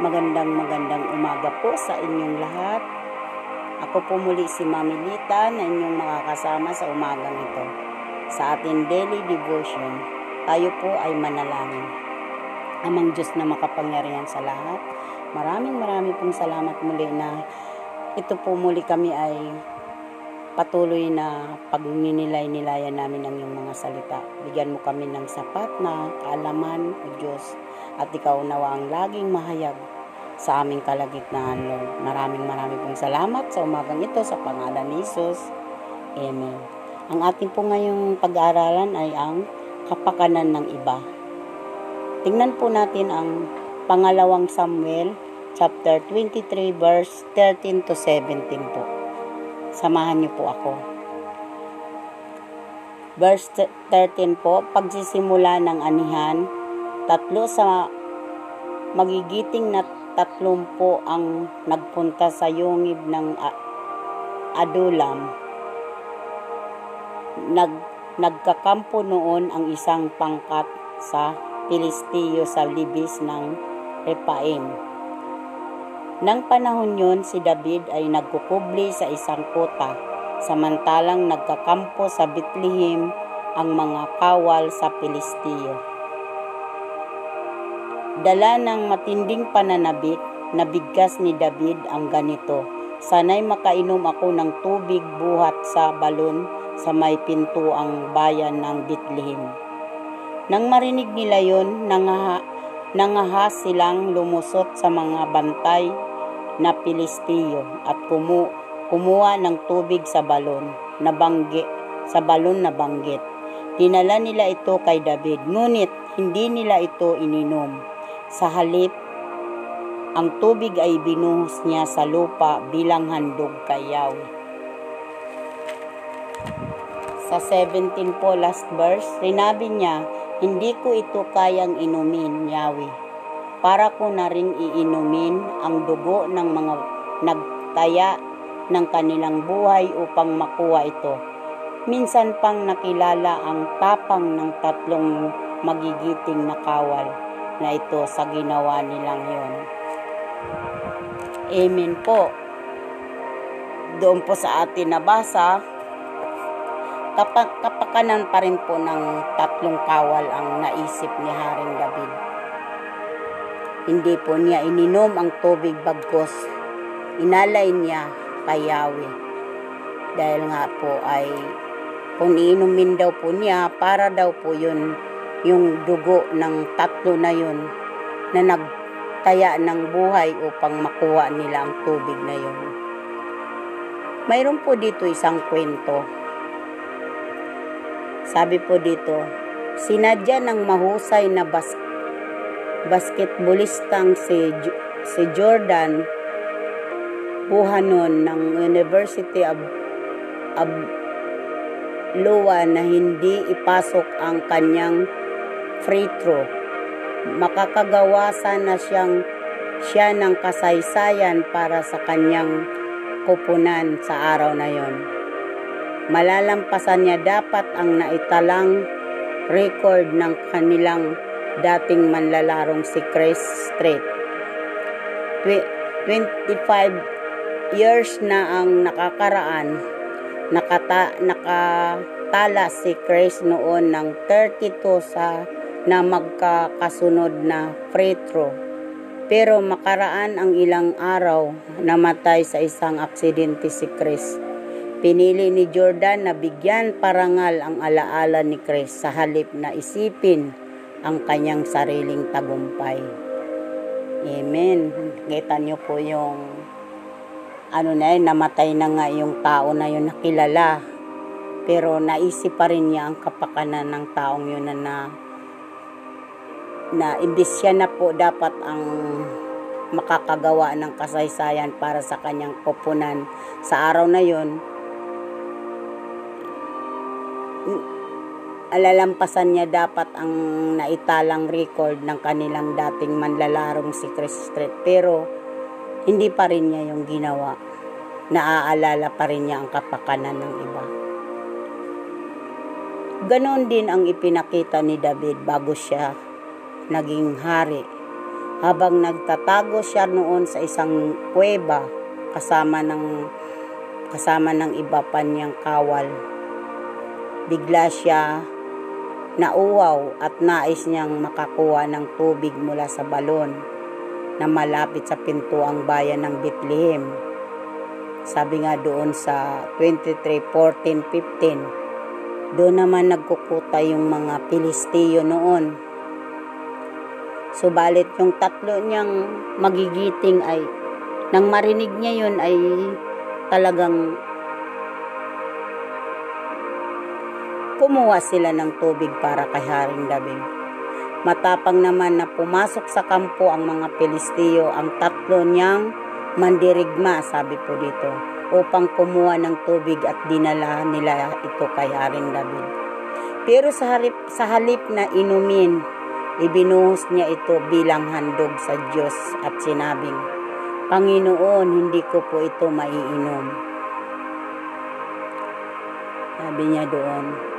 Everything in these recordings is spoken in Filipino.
Magandang magandang umaga po sa inyong lahat. Ako po muli si Mami Lita na inyong makakasama sa umagang ito. Sa ating daily devotion, tayo po ay manalangin. Amang Diyos na makapangyarihan sa lahat, maraming maraming pong salamat muli na ito po muli kami ay patuloy na pagninilay-nilayan namin ang iyong mga salita. Bigyan mo kami ng sapat na kaalaman, O Diyos, at ikaw nawa ang laging mahayag sa aming kalagitnaan, Lord. Maraming maraming pong salamat sa umagang ito sa pangalan ni Jesus. Amen. Ang ating po ngayong pag-aaralan ay ang kapakanan ng iba. Tingnan po natin ang pangalawang Samuel chapter 23 verse 13 to 17 po. Samahan niyo po ako. Verse 13 po, pagsisimula ng anihan, tatlo sa magigiting na tatlumpo ang nagpunta sa yungib ng Adulam. Nag, nagkakampo noon ang isang pangkat sa Pilistiyo sa libis ng Repaim. Nang panahon yon, si David ay nagkukubli sa isang kota, samantalang nagkakampo sa Bethlehem ang mga kawal sa Pilistiyo. Dala ng matinding pananabik, nabigkas ni David ang ganito. Sana'y makainom ako ng tubig buhat sa balon sa may pinto ang bayan ng Bethlehem. Nang marinig nila yon, nangaha, nangahas silang lumusot sa mga bantay na Pilistiyo at kumu, kumuha ng tubig sa balon na banggi, sa balon na banggit. Dinala nila ito kay David, ngunit hindi nila ito ininom sa halip, ang tubig ay binuhos niya sa lupa bilang handog kay Yahweh. Sa 17 po last verse, sinabi niya, hindi ko ito kayang inumin, Yahweh. Para ko na rin iinumin ang dugo ng mga nagtaya ng kanilang buhay upang makuha ito. Minsan pang nakilala ang tapang ng tatlong magigiting na kawal na ito sa ginawa nilang yon. Amen po. Doon po sa atin nabasa, kapag kapakanan pa rin po ng tatlong kawal ang naisip ni Haring David. Hindi po niya ininom ang tubig bagkos. Inalay niya kay Yahweh. Dahil nga po ay kung iinumin daw po niya, para daw po yun yung dugo ng tatlo na yun na nagtaya ng buhay upang makuha nila ang tubig na yun. Mayroon po dito isang kwento. Sabi po dito, sinadya ng mahusay na bas basketballistang si, si Jordan Buhanon ng University of, of Lua na hindi ipasok ang kanyang free throw. Makakagawa sana siyang siya ng kasaysayan para sa kanyang kupunan sa araw na yon. Malalampasan niya dapat ang naitalang record ng kanilang dating manlalarong si Chris Street. 25 years na ang nakakaraan, nakata, nakatala si Chris noon ng 32 sa na magkakasunod na free throw. Pero makaraan ang ilang araw, namatay sa isang aksidente si Chris. Pinili ni Jordan na bigyan parangal ang alaala ni Chris sa halip na isipin ang kanyang sariling tagumpay. Amen. Kita niyo po yung ano na yun, namatay na nga yung tao na yun nakilala. Pero naisip pa rin niya ang kapakanan ng taong yun na, na na imbis siya na po dapat ang makakagawa ng kasaysayan para sa kanyang koponan sa araw na yon alalampasan niya dapat ang naitalang record ng kanilang dating manlalarong si Chris Street pero hindi pa rin niya yung ginawa naaalala pa rin niya ang kapakanan ng iba ganon din ang ipinakita ni David bago siya naging hari. Habang nagtatago siya noon sa isang kuweba kasama ng kasama ng iba pa niyang kawal. Bigla siya nauwaw at nais niyang makakuha ng tubig mula sa balon na malapit sa pintuang bayan ng Bethlehem. Sabi nga doon sa 23:14-15, doon naman nagkukuta yung mga Pilistiyo noon. Subalit yung tatlo niyang magigiting ay nang marinig niya yun ay talagang kumuha sila ng tubig para kay Haring David. Matapang naman na pumasok sa kampo ang mga Pilistiyo, ang tatlo niyang mandirigma, sabi po dito, upang kumuha ng tubig at dinala nila ito kay Haring David. Pero sa halip, sa halip na inumin, ibinuhos niya ito bilang handog sa Diyos at sinabing, Panginoon, hindi ko po ito maiinom. Sabi niya doon,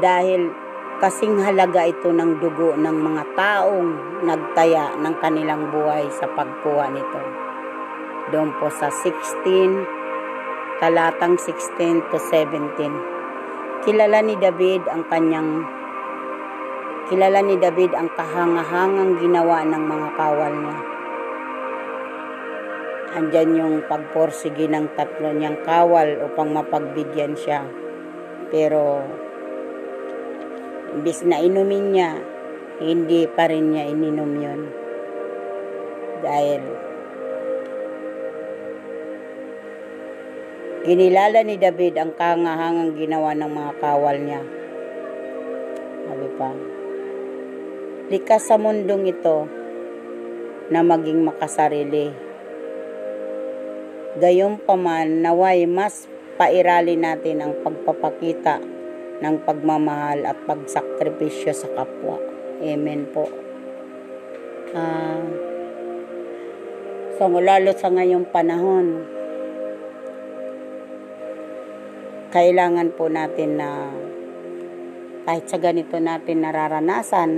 dahil kasing halaga ito ng dugo ng mga taong nagtaya ng kanilang buhay sa pagkuha nito. Doon po sa 16, talatang 16 to 17. Kilala ni David ang kanyang kilala ni David ang kahangahangang ginawa ng mga kawal niya. Andyan yung pagporsige ng tatlo niyang kawal upang mapagbigyan siya. Pero Imbis na inumin niya, hindi pa rin niya ininom yun. Dahil kinilala ni David ang kangahangang ginawa ng mga kawal niya. Sabi pa, likas sa mundong ito na maging makasarili. Gayunpaman naway mas pairali natin ang pagpapakita ng pagmamahal at pagsakripisyo sa kapwa. Amen po. Uh, so, lalo sa ngayong panahon, kailangan po natin na kahit sa ganito natin nararanasan,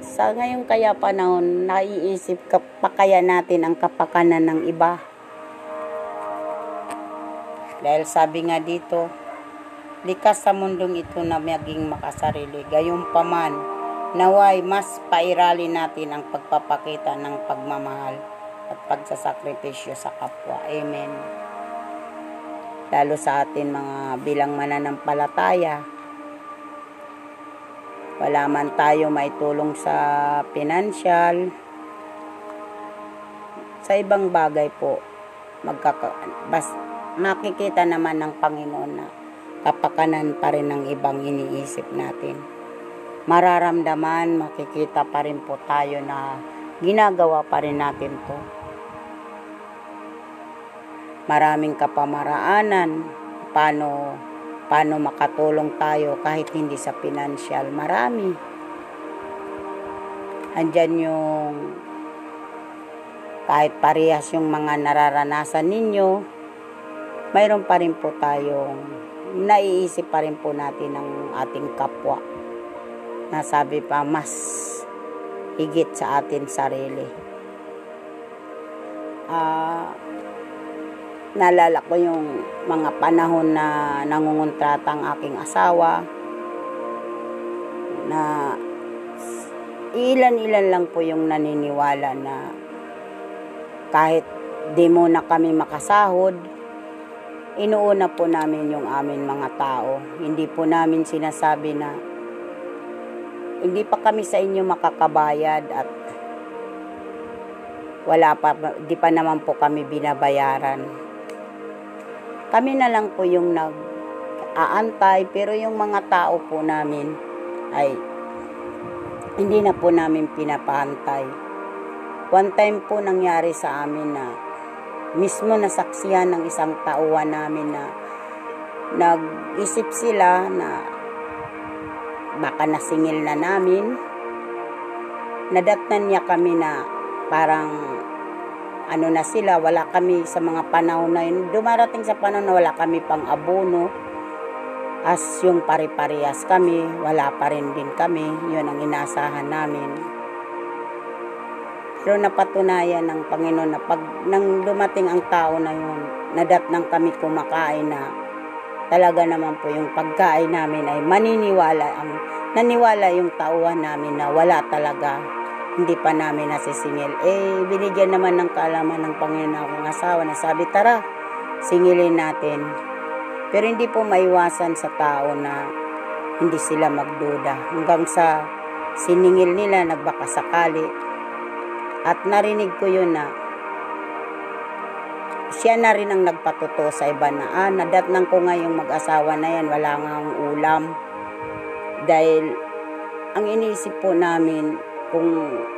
sa ngayong kaya panahon, naiisip ka, pa kaya natin ang kapakanan ng iba. Dahil sabi nga dito, likas sa mundong ito na maging makasarili. Gayunpaman, naway mas pairali natin ang pagpapakita ng pagmamahal at pagsasakripisyo sa kapwa. Amen. Lalo sa atin mga bilang mananampalataya, wala man tayo may tulong sa pinansyal, sa ibang bagay po, magkaka, bas, makikita naman ng Panginoon na kapakanan pa rin ng ibang iniisip natin. Mararamdaman, makikita pa rin po tayo na ginagawa pa rin natin to. Maraming kapamaraanan, paano, paano makatulong tayo kahit hindi sa financial. Marami. Andyan yung kahit parehas yung mga nararanasan ninyo, mayroon pa rin po tayong naiisip pa rin po natin ang ating kapwa. Nasabi pa, mas higit sa atin sarili. Uh, naalala ko yung mga panahon na nangungontrata ang aking asawa na ilan-ilan lang po yung naniniwala na kahit di mo na kami makasahod, inuuna po namin yung amin mga tao. Hindi po namin sinasabi na hindi pa kami sa inyo makakabayad at wala pa, di pa naman po kami binabayaran. Kami na lang po yung nag-aantay, pero yung mga tao po namin ay hindi na po namin pinapahantay. One time po nangyari sa amin na mismo nasaksiyan ng isang tauhan namin na nag-isip sila na baka nasingil na namin. Nadatnan niya kami na parang ano na sila, wala kami sa mga panahon na yun. Dumarating sa panahon na wala kami pang abono. as yung pare-parehas kami, wala pa rin din kami. Yun ang inasahan namin. Pero napatunayan ng Panginoon na pag nang dumating ang tao na yun, nadat nang kami kumakain na talaga naman po yung pagkain namin ay maniniwala ang naniwala yung tauhan namin na wala talaga hindi pa namin nasisingil. Eh, binigyan naman ng kaalaman ng Panginoon akong asawa na sabi, tara, singilin natin. Pero hindi po maiwasan sa tao na hindi sila magduda. Hanggang sa siningil nila, nagbakasakali. At narinig ko yun na siya na rin ang nagpatuto sa iba na, ah, nadatnang ko nga yung mag-asawa na yan, wala nga ang ulam. Dahil, ang iniisip po namin, kung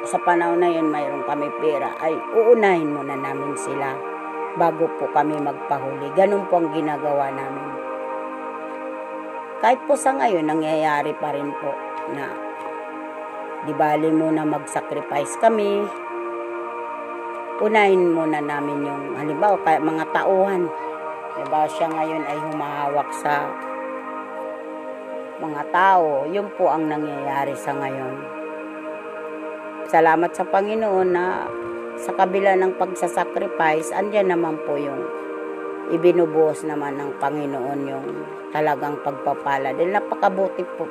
sa panahon na yun mayroon kami pera, ay uunahin muna namin sila bago po kami magpahuli. Ganun po ang ginagawa namin. Kahit po sa ngayon, nangyayari pa rin po na di bali muna mag-sacrifice kami, unahin muna namin yung halimbawa mga tauhan. Diba siya ngayon ay humahawak sa mga tao. Yun po ang nangyayari sa ngayon. Salamat sa Panginoon na sa kabila ng pagsasacrifice, andyan naman po yung ibinubuhos naman ng Panginoon yung talagang pagpapala. Dahil napakabuti po,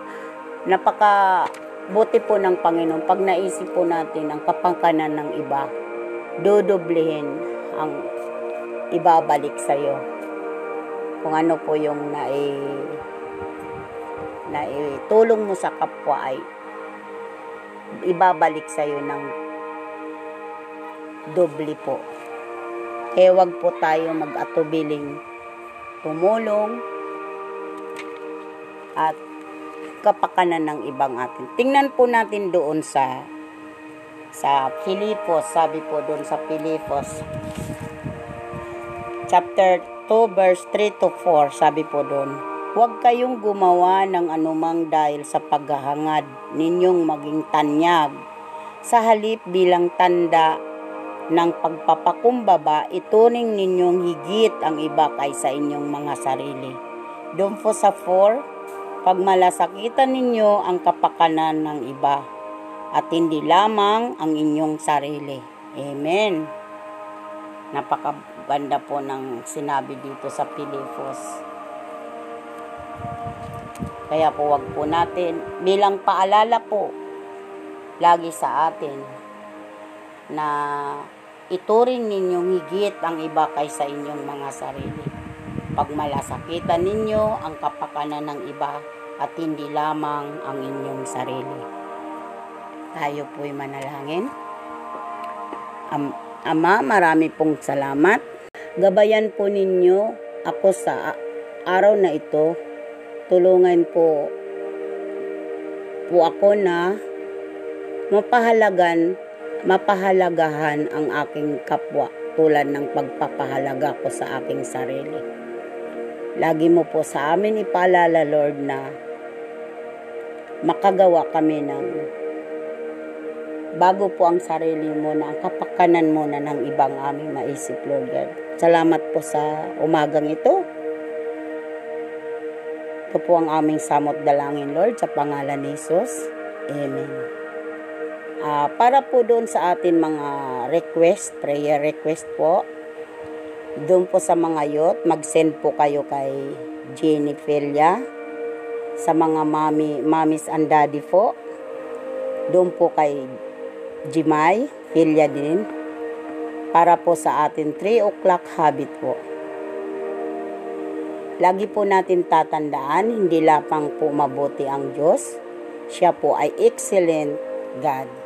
napakabuti po ng Panginoon pag naisip po natin ang kapangkanan ng iba dodoblehin ang ibabalik sa iyo. Kung ano po yung nai naitulong mo sa kapwa ay ibabalik sa iyo ng doble po. Kaya wag po tayo mag-atubiling tumulong at kapakanan ng ibang atin. Tingnan po natin doon sa sa Pilipos, sabi po doon sa Pilipos, chapter 2, verse 3 to 4, sabi po doon, Huwag kayong gumawa ng anumang dahil sa paghahangad ninyong maging tanyag. Sa halip bilang tanda ng pagpapakumbaba, ituring ninyong higit ang iba kaysa inyong mga sarili. Doon po sa 4, pagmalasakitan ninyo ang kapakanan ng iba at hindi lamang ang inyong sarili. Amen. Napakaganda po ng sinabi dito sa Pilipos. Kaya po wag po natin, bilang paalala po, lagi sa atin, na ituring ninyong higit ang iba kaysa inyong mga sarili. Pagmalasakitan ninyo ang kapakanan ng iba at hindi lamang ang inyong sarili. Tayo po'y manalangin. Am Ama, marami pong salamat. Gabayan po ninyo ako sa araw na ito. Tulungan po po ako na mapahalagan, mapahalagahan ang aking kapwa tulad ng pagpapahalaga ko sa aking sarili. Lagi mo po sa amin ipaalala, Lord, na makagawa kami ng bago po ang sarili mo na ang kapakanan mo na ng ibang aming maisip, Lord God. Salamat po sa umagang ito. Ito po ang aming samot dalangin, Lord, sa pangalan ni Jesus. Amen. Uh, para po doon sa atin mga request, prayer request po, doon po sa mga yot, mag-send po kayo kay Jenny Felia, sa mga mami, mamis and daddy po, doon po kay Jimay, Hilya din, para po sa atin 3 o'clock habit po. Lagi po natin tatandaan, hindi lapang po mabuti ang Diyos. Siya po ay excellent God.